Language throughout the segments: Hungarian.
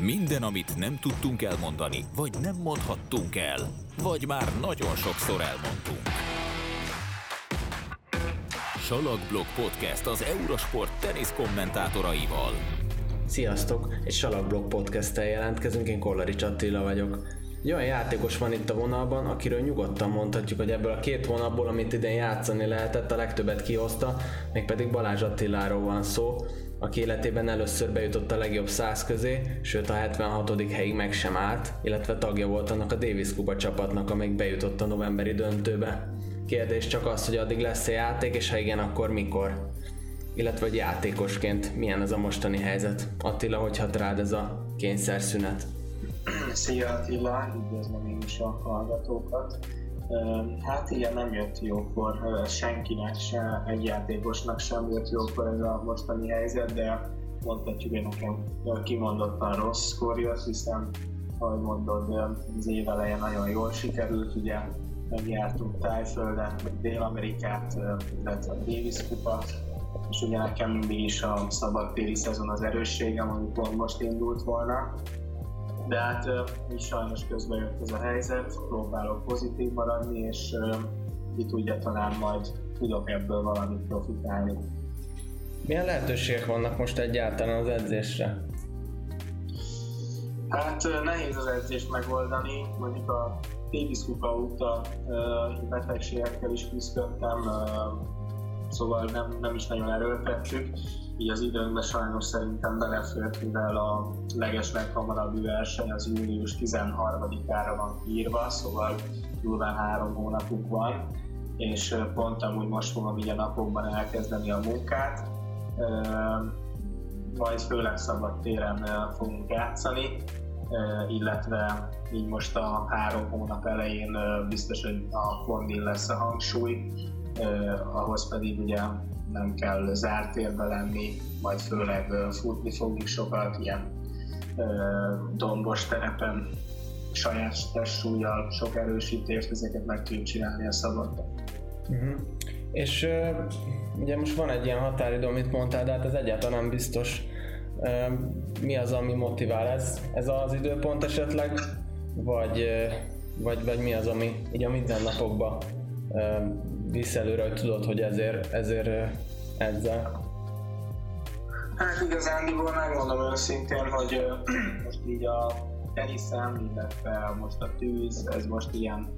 Minden, amit nem tudtunk elmondani, vagy nem mondhattunk el, vagy már nagyon sokszor elmondtunk. Salakblog Podcast az Eurosport tenisz kommentátoraival. Sziasztok! Egy Salakblog podcast jelentkezünk, én Kollari Attila vagyok. Egy olyan játékos van itt a vonalban, akiről nyugodtan mondhatjuk, hogy ebből a két hónapból, amit idén játszani lehetett, a legtöbbet kihozta, mégpedig Balázs Attiláról van szó, aki életében először bejutott a legjobb száz közé, sőt a 76. helyig meg sem állt, illetve tagja volt annak a Davis Kuba csapatnak, amelyik bejutott a novemberi döntőbe. Kérdés csak az, hogy addig lesz-e játék, és ha igen, akkor mikor? Illetve hogy játékosként milyen ez a mostani helyzet? Attila, hogy hat rád ez a kényszerszünet? Szia Attila, üdvözlöm én is a hallgatókat. Hát igen, nem jött jókor senkinek, se egy játékosnak sem jött jókor ez a mostani helyzet, de mondhatjuk, hogy nekem kimondottan rossz kor jött, hiszen ahogy mondod, az év eleje nagyon jól sikerült, ugye megjártunk Tájföldet, meg Dél-Amerikát, illetve a Davis kupa, és ugye nekem mindig is a szabadtéri szezon az erősségem, ami most indult volna, de hát mi sajnos közben jött ez a helyzet, próbálok pozitív maradni, és ki tudja, talán majd tudok ebből valamit profitálni. Milyen lehetőségek vannak most egyáltalán az edzésre? Hát nehéz az edzést megoldani, mondjuk a Davis kupa óta betegségekkel is küzdöttem, szóval nem, nem is nagyon erőltettük így az időnkben sajnos szerintem belefőtt, mivel a leges leghamarabb verseny az június 13-ára van írva, szóval durván három hónapuk van, és pont amúgy most fogom így a napokban elkezdeni a munkát, majd főleg szabad téren fogunk játszani, illetve így most a három hónap elején biztos, hogy a fondin lesz a hangsúly, ahhoz pedig ugye nem kell zárt térbe lenni, majd főleg futni fogunk sokat, ilyen dombos terepen, saját testsúlyjal, sok erősítést, ezeket meg tudjuk csinálni a szabadban. Uh-huh. És uh, ugye most van egy ilyen határidő, amit mondtál, de hát ez egyáltalán nem biztos. Uh, mi az, ami motivál? Ez, ez az időpont esetleg? Vagy, uh, vagy, vagy mi az, ami így a mindennapokban visz előre, hogy tudod, hogy ezért, ezért edzel? Hát igazándiból megmondom őszintén, hogy most így a teniszem, illetve most a tűz, ez most ilyen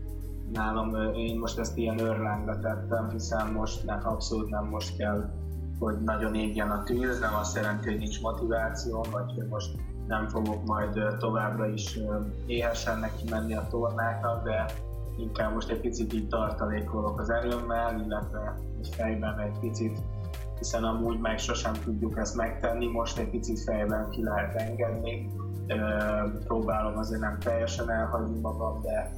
nálam, én most ezt ilyen örlányba tettem, hiszen most nem, abszolút nem most kell, hogy nagyon égjen a tűz, nem azt jelenti, hogy nincs motiváció, vagy hogy most nem fogok majd továbbra is éhesen neki menni a tornáknak, de inkább most egy picit így tartalékolok az erőmmel, illetve egy fejben egy picit, hiszen amúgy meg sosem tudjuk ezt megtenni, most egy picit fejben ki lehet engedni, próbálom azért nem teljesen elhagyni magam, de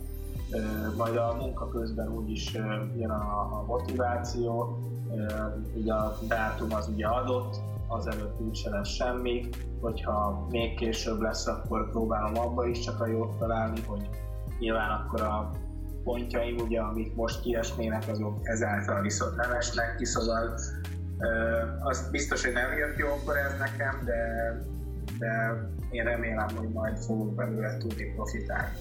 majd a munka közben úgyis jön a, motiváció, ugye a dátum az ugye adott, azelőtt úgyse lesz semmi, hogyha még később lesz, akkor próbálom abba is csak a jót találni, hogy nyilván akkor a pontjaim, ugye, amik most kiesnének, azok ezáltal viszont nem esnek ki, szóval az biztos, hogy nem jött jókor ez nekem, de, de én remélem, hogy majd fogunk belőle tudni profitálni.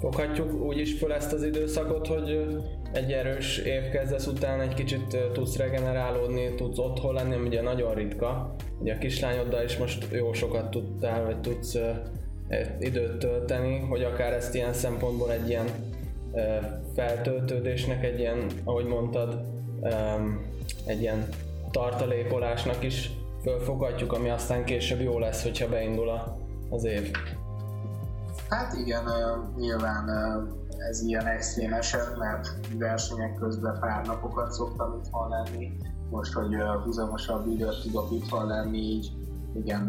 Foghatjuk úgy is föl ezt az időszakot, hogy egy erős évkezdesz után egy kicsit tudsz regenerálódni, tudsz otthon lenni, ugye nagyon ritka. Ugye a kislányoddal is most jó sokat tudtál, vagy tudsz időt tölteni, hogy akár ezt ilyen szempontból egy ilyen feltöltődésnek, egy ilyen, ahogy mondtad, egy ilyen tartalékolásnak is fölfogadjuk, ami aztán később jó lesz, hogyha beindul az év. Hát igen, nyilván ez ilyen extrém eset, mert versenyek közben pár napokat szoktam itthon lenni. Most, hogy húzamosabb időt tudok itthon lenni, így igen,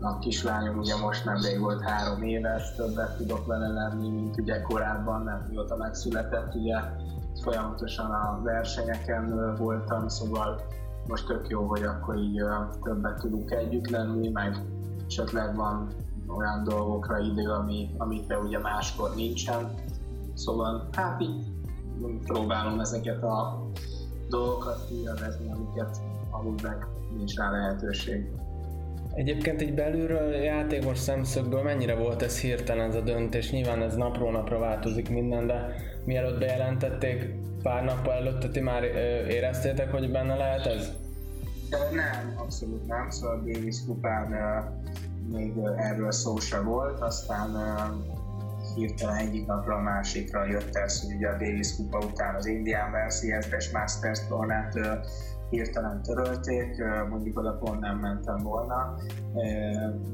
a kislányom ugye most nemrég volt három éves, többet tudok vele lenni, mint ugye korábban, nem mióta megszületett, ugye folyamatosan a versenyeken voltam, szóval most tök jó, hogy akkor így többet tudunk együtt lenni, meg esetleg van olyan dolgokra idő, ami, amikre ugye máskor nincsen. Szóval hát így próbálom ezeket a dolgokat kielvezni, amiket amúgy meg nincs rá lehetőség. Egyébként egy belülről játékos szemszögből mennyire volt ez hirtelen ez a döntés? Nyilván ez napról napra változik minden, de mielőtt bejelentették pár nappal előtte, ti már éreztétek, hogy benne lehet ez? Nem, abszolút nem. Szóval a Davis kupán még erről szó se volt, aztán hirtelen egyik napra a másikra jött ez, hogy ugye a Davis kupa után az Indian Wells es Masters tornát hirtelen törölték, mondjuk oda pont nem mentem volna,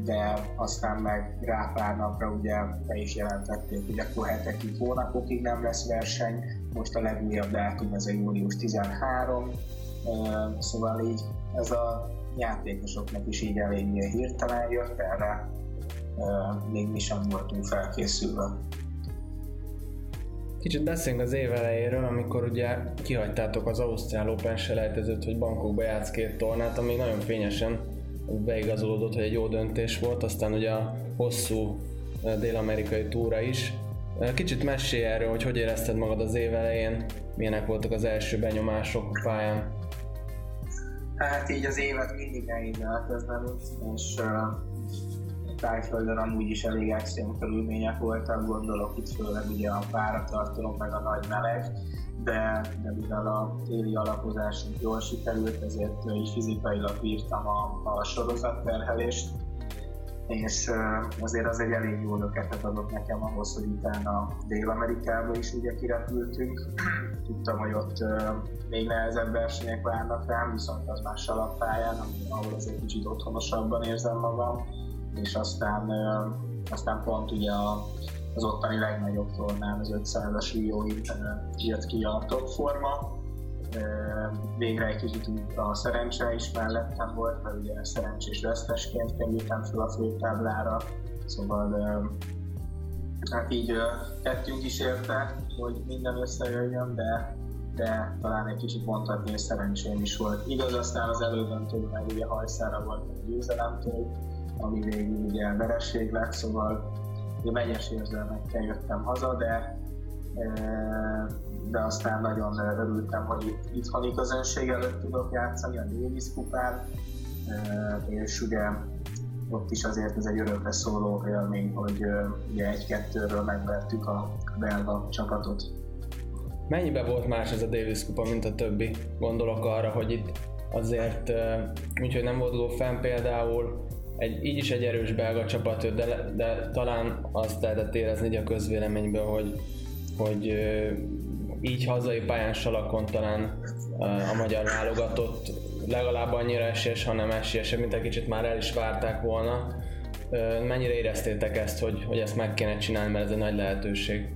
de aztán meg rá pár napra ugye be is jelentették, hogy akkor hetekig, hónapokig nem lesz verseny, most a legújabb dátum ez a július 13, szóval így ez a játékosoknak is így eléggé hirtelen jött erre, még mi sem voltunk felkészülve. Kicsit beszéljünk az év elejéről, amikor ugye kihagytátok az Ausztrál Open selejtezőt, hogy bankokba játsz két tornát, ami nagyon fényesen beigazolódott, hogy egy jó döntés volt, aztán ugye a hosszú dél-amerikai túra is. Kicsit mesélj erről, hogy hogy érezted magad az év elején, milyenek voltak az első benyomások a pályán? Hát így az évet mindig nehéz elkezdeni, és tájföldön amúgy is elég extrém körülmények voltak, gondolok itt főleg ugye a páratartalom, meg a nagy meleg, de, de mivel a téli alapozásunk jól sikerült, ezért is fizikailag bírtam a, a sorozatterhelést, és azért az egy elég jó löketet adott nekem ahhoz, hogy utána Dél-Amerikába is ugye kirepültünk. Tudtam, hogy ott még nehezebb versenyek várnak rám, viszont az más alappályán, ahol azért kicsit otthonosabban érzem magam és aztán, aztán pont ugye az ottani legnagyobb tornán, az 500-as Riói jött ki a top forma. Végre egy kicsit a szerencse is mellettem volt, mert ugye szerencsés vesztesként kerültem fel a főtáblára, szóval hát így tettünk is érte, hogy minden összejöjjön, de de talán egy kicsit mondhatni, hogy szerencsém is volt. Igaz, aztán az elődöntő meg ugye hajszára volt a győzelemtől, ami végül ugye veresség lett, szóval ugye megyes érzelmekkel jöttem haza, de e, de aztán nagyon örültem, hogy itt, itthoni közönség előtt tudok játszani a Davis kupán, e, és ugye ott is azért ez egy örökre szóló élmény, hogy e, ugye egy-kettőről megvertük a belga csapatot. Mennyibe volt más ez a Davis kupa, mint a többi? Gondolok arra, hogy itt azért, úgyhogy nem volt fenn például, egy, így is egy erős belga csapat, de, de talán azt lehetett érezni a közvéleményből, hogy, hogy így hazai pályán salakon talán a magyar válogatott legalább annyira esélyes, hanem esélyesebb, mint egy kicsit már el is várták volna. Mennyire éreztétek ezt, hogy, hogy ezt meg kéne csinálni, mert ez egy nagy lehetőség?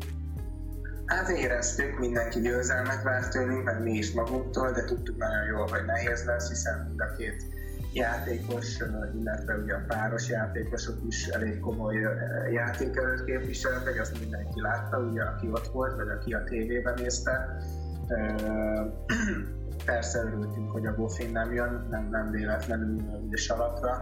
Hát éreztük, mindenki győzelmet várt tőlünk, meg mi is magunktól, de tudtuk nagyon jól, hogy nehéz lesz, hiszen mind a két játékos, illetve ugye a páros játékosok is elég komoly játékelőt képviseltek, azt mindenki látta, ugye, aki ott volt, vagy aki a tévében nézte. Persze örültünk, hogy a Bofin nem jön, nem, nem véletlenül ugye salakra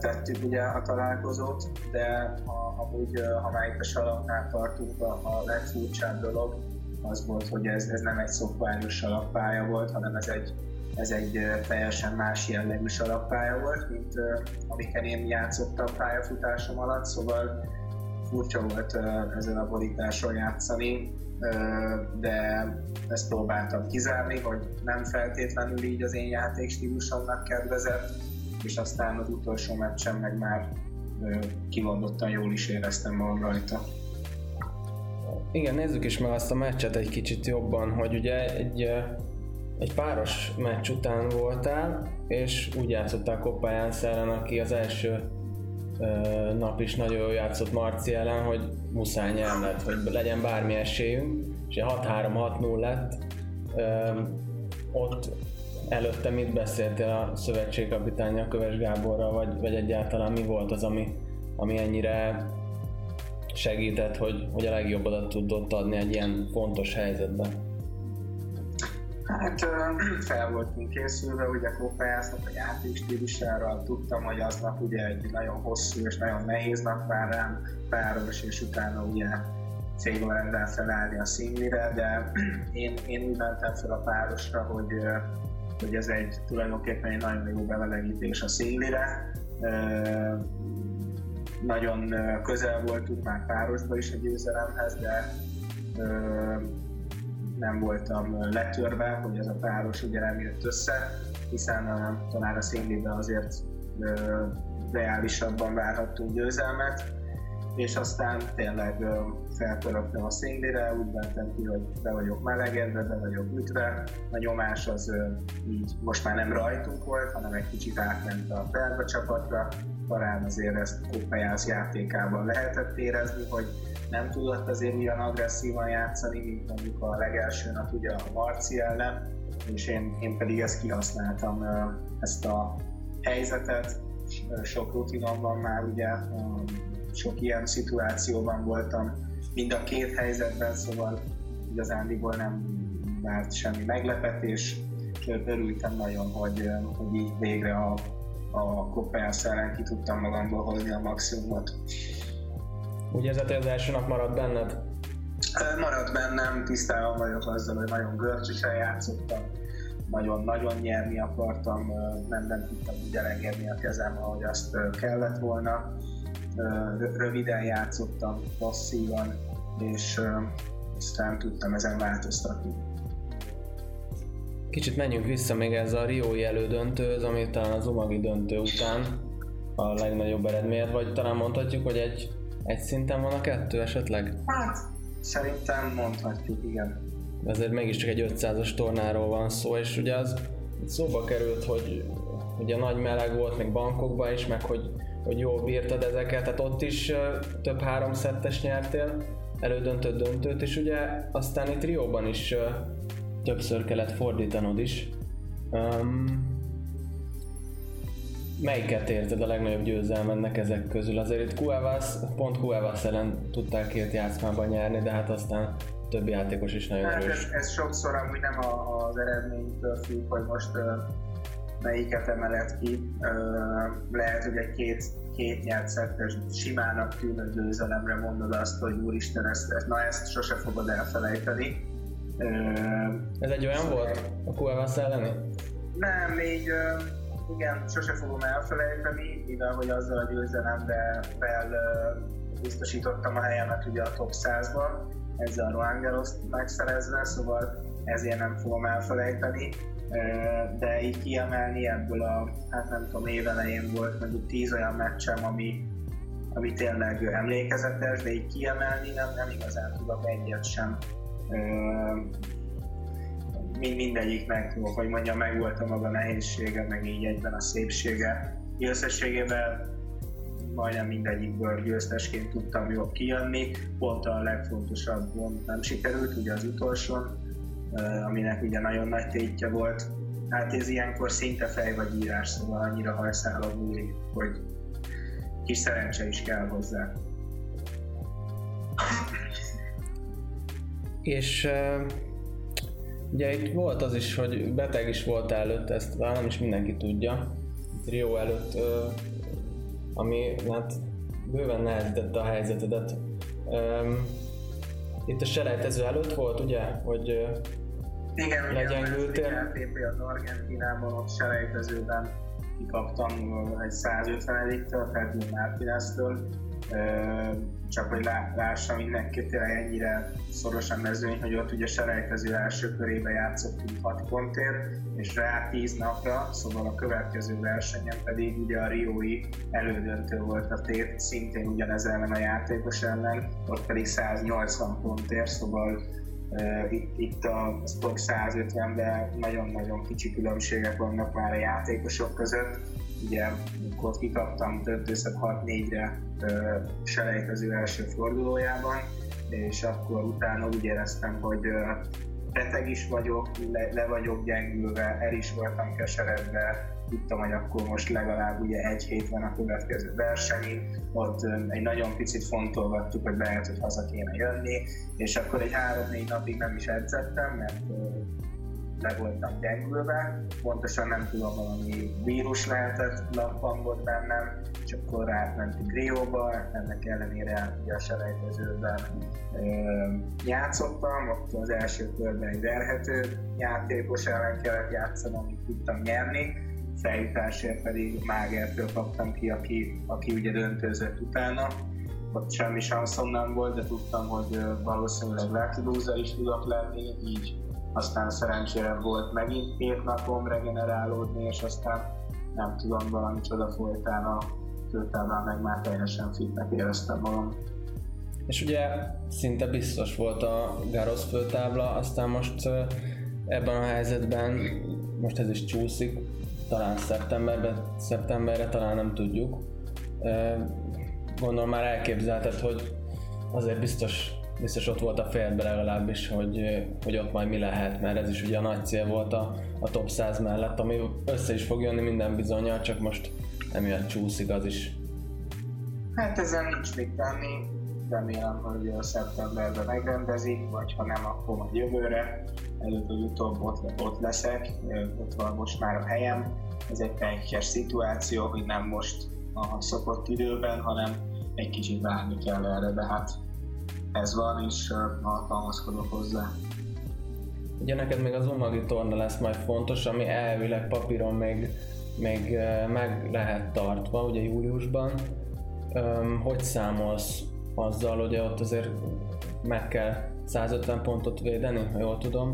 tettük ugye a találkozót, de ha, amúgy, ha már itt a salaknál tartunk, a, a legfurcsább dolog az volt, hogy ez, ez nem egy szokványos salakpálya volt, hanem ez egy ez egy teljesen más jellegű salakpálya volt, mint amiken én játszottam pályafutásom alatt, szóval furcsa volt ezen a borításon játszani, de ezt próbáltam kizárni, hogy nem feltétlenül így az én játékstílusomnak kedvezett, és aztán az utolsó meccsen meg már kimondottan jól is éreztem magam rajta. Igen, nézzük is meg azt a meccset egy kicsit jobban, hogy ugye egy egy páros meccs után voltál, és úgy játszottál Koppáján ellen, aki az első ö, nap is nagyon jól játszott Marci ellen, hogy muszáj nyerned, hogy legyen bármi esélyünk, és 6-3-6-0 lett. Ö, ott előtte mit beszéltél a szövetségkapitánya Köves Gáborral, vagy, vagy egyáltalán mi volt az, ami, ami ennyire segített, hogy, hogy a legjobbadat tudott adni egy ilyen fontos helyzetben? Hát fel voltunk készülve, ugye Kopályásznak a játékstílusára, tudtam, hogy aznap ugye egy nagyon hosszú és nagyon nehéz nap vár rám, páros, és utána ugye fél órával felállni a szinglire, de én, én úgy mentem fel a párosra, hogy, hogy ez egy tulajdonképpen egy nagyon jó bevelegítés a szinglire, nagyon közel voltunk már párosba is a győzelemhez, de nem voltam letörve, hogy ez a páros ugye nem jött össze, hiszen talán a színlében azért reálisabban várhattunk győzelmet, és aztán tényleg felpörögtem a szindire, úgy mentem ki, hogy be vagyok melegedve, be vagyok ütve, a nyomás az így most már nem rajtunk volt, hanem egy kicsit átment a Ferva csapatra, talán azért ezt Kuppejász játékában lehetett érezni, hogy nem tudott azért olyan agresszívan játszani, mint mondjuk a legelső nap ugye a Marci ellen, és én, én pedig ezt kihasználtam, ezt a helyzetet, sok rutinom van már ugye, sok ilyen szituációban voltam, mind a két helyzetben, szóval igazándiból nem várt semmi meglepetés, és örültem nagyon, hogy, hogy így végre a, a Kopenhász ellen ki tudtam magamból hozni a maximumot. Úgy érzed, hogy az első nap maradt benned? Maradt bennem, tisztában vagyok azzal, hogy nagyon görcsösen játszottam, nagyon-nagyon nyerni akartam, nem, nem tudtam úgy elengedni a kezem, ahogy azt kellett volna. Röviden játszottam, passzívan, és aztán tudtam ezen változtatni. Kicsit menjünk vissza még ez a Riói elődöntőhöz, ami talán az Umagi döntő után a legnagyobb eredmény, vagy talán mondhatjuk, hogy egy, egy szinten van a kettő esetleg? Hát, szerintem mondhatjuk, igen. Ezért mégiscsak egy 500-as tornáról van szó, és ugye az szóba került, hogy ugye nagy meleg volt, még bankokban is, meg hogy, hogy jól bírtad ezeket, tehát ott is több három szettes nyertél, elődöntött döntőt, és ugye aztán itt Rióban is többször kellett fordítanod is. Um, melyiket érted a legnagyobb győzelmennek ezek közül? Azért itt Kuevas, pont Kuevas ellen tudtál két játszmában nyerni, de hát aztán többi játékos is nagyon hát erős. Ez, ez sokszor amúgy nem a, az eredménytől függ, hogy most melyiket emelet ki. Lehet, hogy egy két, két nyert szettes simának tűnő győzelemre mondod azt, hogy úristen, ezt, ezt, na ezt sose fogod elfelejteni ez egy olyan volt? A Cuevas elleni? Nem, még igen, sose fogom elfelejteni, mivel hogy azzal a győzelemmel biztosítottam a helyemet ugye a top 100-ban, ezzel a Roangelos megszerezve, szóval ezért nem fogom elfelejteni. De így kiemelni ebből a, hát nem tudom, évelején volt mondjuk 10 olyan meccsem, ami, ami tényleg emlékezetes, de így kiemelni nem, nem igazán tudok egyet sem mind, mindegyiknek, hogy mondjam, meg volt a maga nehézsége, meg így egyben a szépsége. Összességében majdnem mindegyikből győztesként tudtam jól kijönni, pont a legfontosabb pont nem sikerült, ugye az utolsón, aminek ugye nagyon nagy tétje volt. Hát ez ilyenkor szinte fej vagy írás, szóval annyira hajszál a hogy kis szerencse is kell hozzá. És uh, ugye itt volt az is, hogy beteg is volt előtt, ezt talán nem is mindenki tudja. Rio előtt, ami hát bőven nehezítette a helyzetedet. Itt a selejtező előtt volt, ugye, hogy igen, legyengültél? Igen, az Argentinában ott selejtezőben kikaptam egy 150-től, Ferdinand Martinez-től, csak hogy lássa mindenki tényleg ennyire szorosan mezőny, hogy ott ugye selejtező első körébe játszottunk 6 pontért, és rá 10 napra, szóval a következő versenyen pedig ugye a Riói elődöntő volt a tét, szintén ugyanez ellen a játékos ellen, ott pedig 180 pontért, szóval itt, itt a top 150-ben nagyon-nagyon kicsi különbségek vannak már a játékosok között, ugye amikor kikaptam döntőszet 6-4-re selejtező első fordulójában, és akkor utána úgy éreztem, hogy beteg is vagyok, le, le vagyok gyengülve, el is voltam keseredve, tudtam, hogy akkor most legalább ugye egy hét van a következő versenyig, ott egy nagyon picit fontolgattuk, hogy lehet, hogy haza kéne jönni, és akkor egy három-négy napig nem is edzettem, mert le voltam gyengülve, pontosan nem tudom, valami vírus lehetett lappangott bennem, és akkor átmentünk Rióba, ennek ellenére a selejtezőben játszottam, ott az első körben egy verhető játékos ellen kellett játszanom, amit tudtam nyerni, feljutásért pedig Mágertől kaptam ki, aki, aki ugye döntőzött utána. Ott semmi sanszom nem volt, de tudtam, hogy valószínűleg lucky is tudok lenni, így aztán szerencsére volt megint két napom regenerálódni, és aztán nem tudom, valami csoda folytán a főtáblán meg már teljesen fitnek éreztem magam. És ugye szinte biztos volt a Garosz főtábla, aztán most ebben a helyzetben, most ez is csúszik, talán szeptemberben, szeptemberre, talán nem tudjuk. Gondolom már elképzelted, hogy azért biztos, biztos ott volt a fejedben legalábbis, hogy, hogy ott majd mi lehet, mert ez is ugye a nagy cél volt a, a top 100 mellett, ami össze is fog jönni minden bizonyal, csak most emiatt csúszik az is. Hát ezen nincs mit tenni, remélem, hogy a szeptemberben megrendezik, vagy ha nem, akkor majd jövőre, előbb vagy utóbb ott, ott leszek, ott van most már a helyem. Ez egy pekes szituáció, hogy nem most a szokott időben, hanem egy kicsit várni kell erre, de hát ez van, és alkalmazkodok hozzá. Ugye neked még az Umagi torna lesz majd fontos, ami elvileg papíron még, még meg lehet tartva, ugye júliusban. Hogy számolsz azzal, hogy ott azért meg kell 150 pontot védeni, ha jól tudom.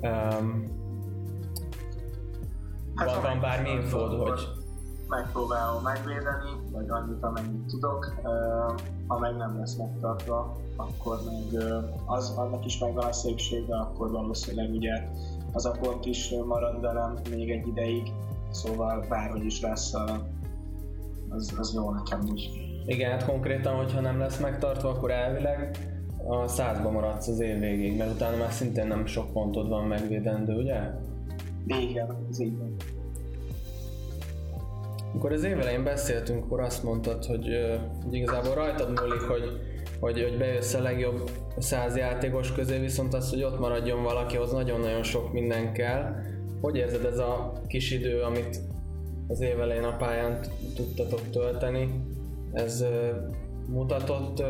Um, hát, van, van bármi infód, hogy... Megpróbálom megvédeni, vagy annyit, amennyit tudok. Ha meg nem lesz megtartva, akkor meg az, annak is megvan a szépsége, akkor valószínűleg ugye az a pont is marad velem még egy ideig, szóval bárhogy is lesz, az, az jó nekem úgy. Igen, hát konkrétan, hogyha nem lesz megtartva, akkor elvileg a százba maradsz az év végéig, mert utána már szintén nem sok pontod van megvédendő, ugye? Igen, ez így van. Amikor az év elején beszéltünk, akkor azt mondtad, hogy, hogy igazából rajtad múlik, hogy, hogy, hogy bejössz a legjobb száz játékos közé, viszont az, hogy ott maradjon valaki, az nagyon-nagyon sok minden kell. Hogy érzed ez a kis idő, amit az év elején a pályán tudtatok tölteni? ez mutatott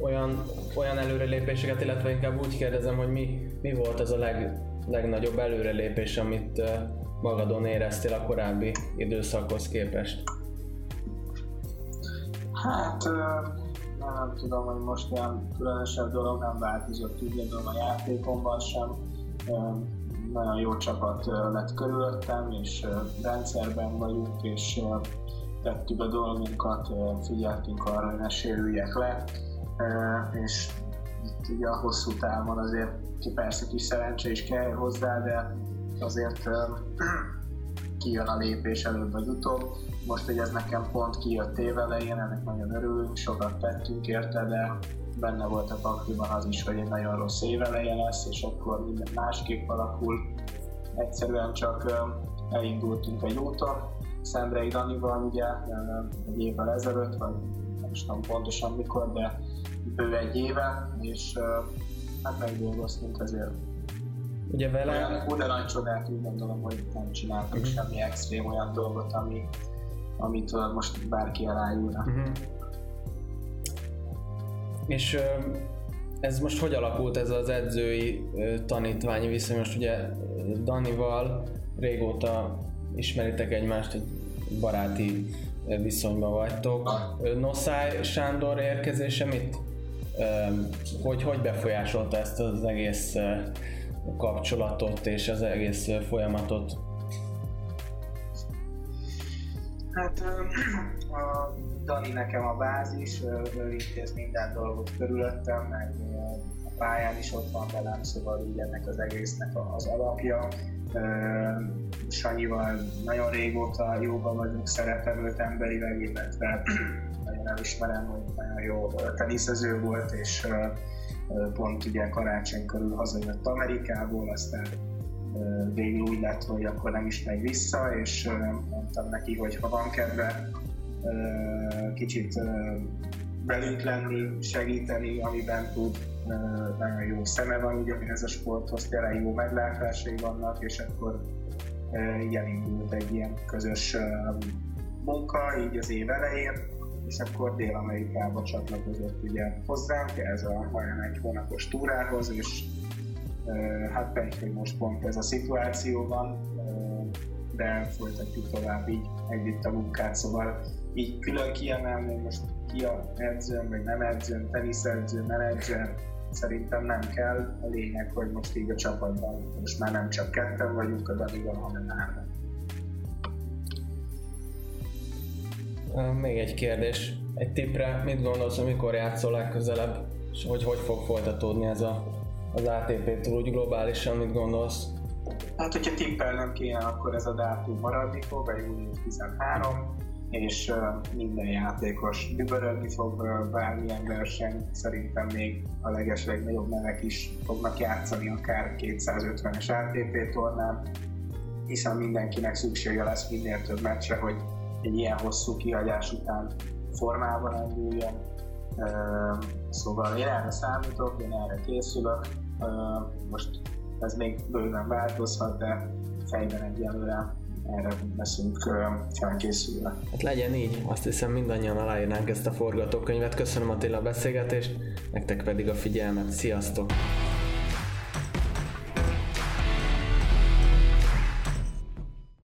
olyan, olyan előrelépéseket, illetve inkább úgy kérdezem, hogy mi, mi volt az a leg, legnagyobb előrelépés, amit magadon éreztél a korábbi időszakhoz képest? Hát nem, nem tudom, hogy most olyan különösebb dolog nem változott, gondolom a játékomban sem. Nagyon jó csapat lett körülöttem, és rendszerben vagyunk, és tettük a dolgunkat, figyeltünk arra, hogy ne sérüljek le, és itt ugye a hosszú távon azért persze kis szerencse is kell hozzá, de azért kijön a lépés előbb vagy utóbb. Most, hogy ez nekem pont kijött évelején, ennek nagyon örülünk, sokat tettünk érte, de benne volt a pakliban az is, hogy egy nagyon rossz éveleje lesz, és akkor minden másképp alakul. Egyszerűen csak elindultunk egy úton, Szendrei Danival ugye egy évvel ezelőtt, vagy nem is tudom pontosan mikor, de bő egy éve, és hát megdolgoztunk ezért. Ugye vele... Olyan, olyan nagy csodát úgy gondolom, hogy nem csináltunk uh-huh. semmi extrém olyan dolgot, ami, amit most bárki aláírna. Uh-huh. És ez most hogy alakult ez az edzői tanítványi viszony? Most ugye Danival régóta ismeritek egymást, egy baráti viszonyban vagytok. Noszáj Sándor érkezése mit? Hogy, hogy befolyásolta ezt az egész kapcsolatot és az egész folyamatot? Hát a Dani nekem a bázis, ő intéz minden dolgot körülöttem, meg a pályán is ott van velem, szóval így ennek az egésznek az alapja. Sanyival nagyon régóta jóban vagyunk szerepelőt emberileg, illetve nagyon elismerem, hogy nagyon jó teniszező volt, és pont ugye karácsony körül hazajött Amerikából, aztán végül úgy lett, hogy akkor nem is megy vissza, és mondtam neki, hogy ha van kedve kicsit velünk lenni, segíteni, amiben tud, nagyon jó szeme van ugye ez a sporthoz, tényleg jó meglátásai vannak, és akkor így elindult egy ilyen közös munka így az év elején, és akkor Dél-Amerikába csatlakozott ugye hozzánk, ez a majdnem egy hónapos túrához, és hát pedig, hogy most pont ez a szituáció van, de folytatjuk tovább így együtt a munkát, szóval így külön kiemelni, most ki a edzőm, vagy nem edzőm, teniszedző, menedzser, szerintem nem kell. A lényeg, hogy most így a csapatban most már nem csak ketten vagyunk a Danival, hanem hárman. Még egy kérdés. Egy tippre, mit gondolsz, amikor játszol legközelebb, és hogy hogy fog folytatódni ez a, az ATP-től úgy globálisan, mit gondolsz? Hát, hogyha tippelnem kéne, akkor ez a dátum maradni fog, a június 13, és minden játékos dübörögni fog bármilyen verseny. Szerintem még a legeslegnagyobb nevek is fognak játszani akár 250-es ATP tornán, hiszen mindenkinek szüksége lesz minél több meccsre, hogy egy ilyen hosszú kihagyás után formában induljon. Szóval én erre számítok, én erre készülök. Most ez még bőven változhat, de fejben egyelőre erre leszünk felkészülve. Hát legyen így, azt hiszem mindannyian aláírnánk ezt a forgatókönyvet. Köszönöm Attila a beszélgetést, nektek pedig a figyelmet. Sziasztok!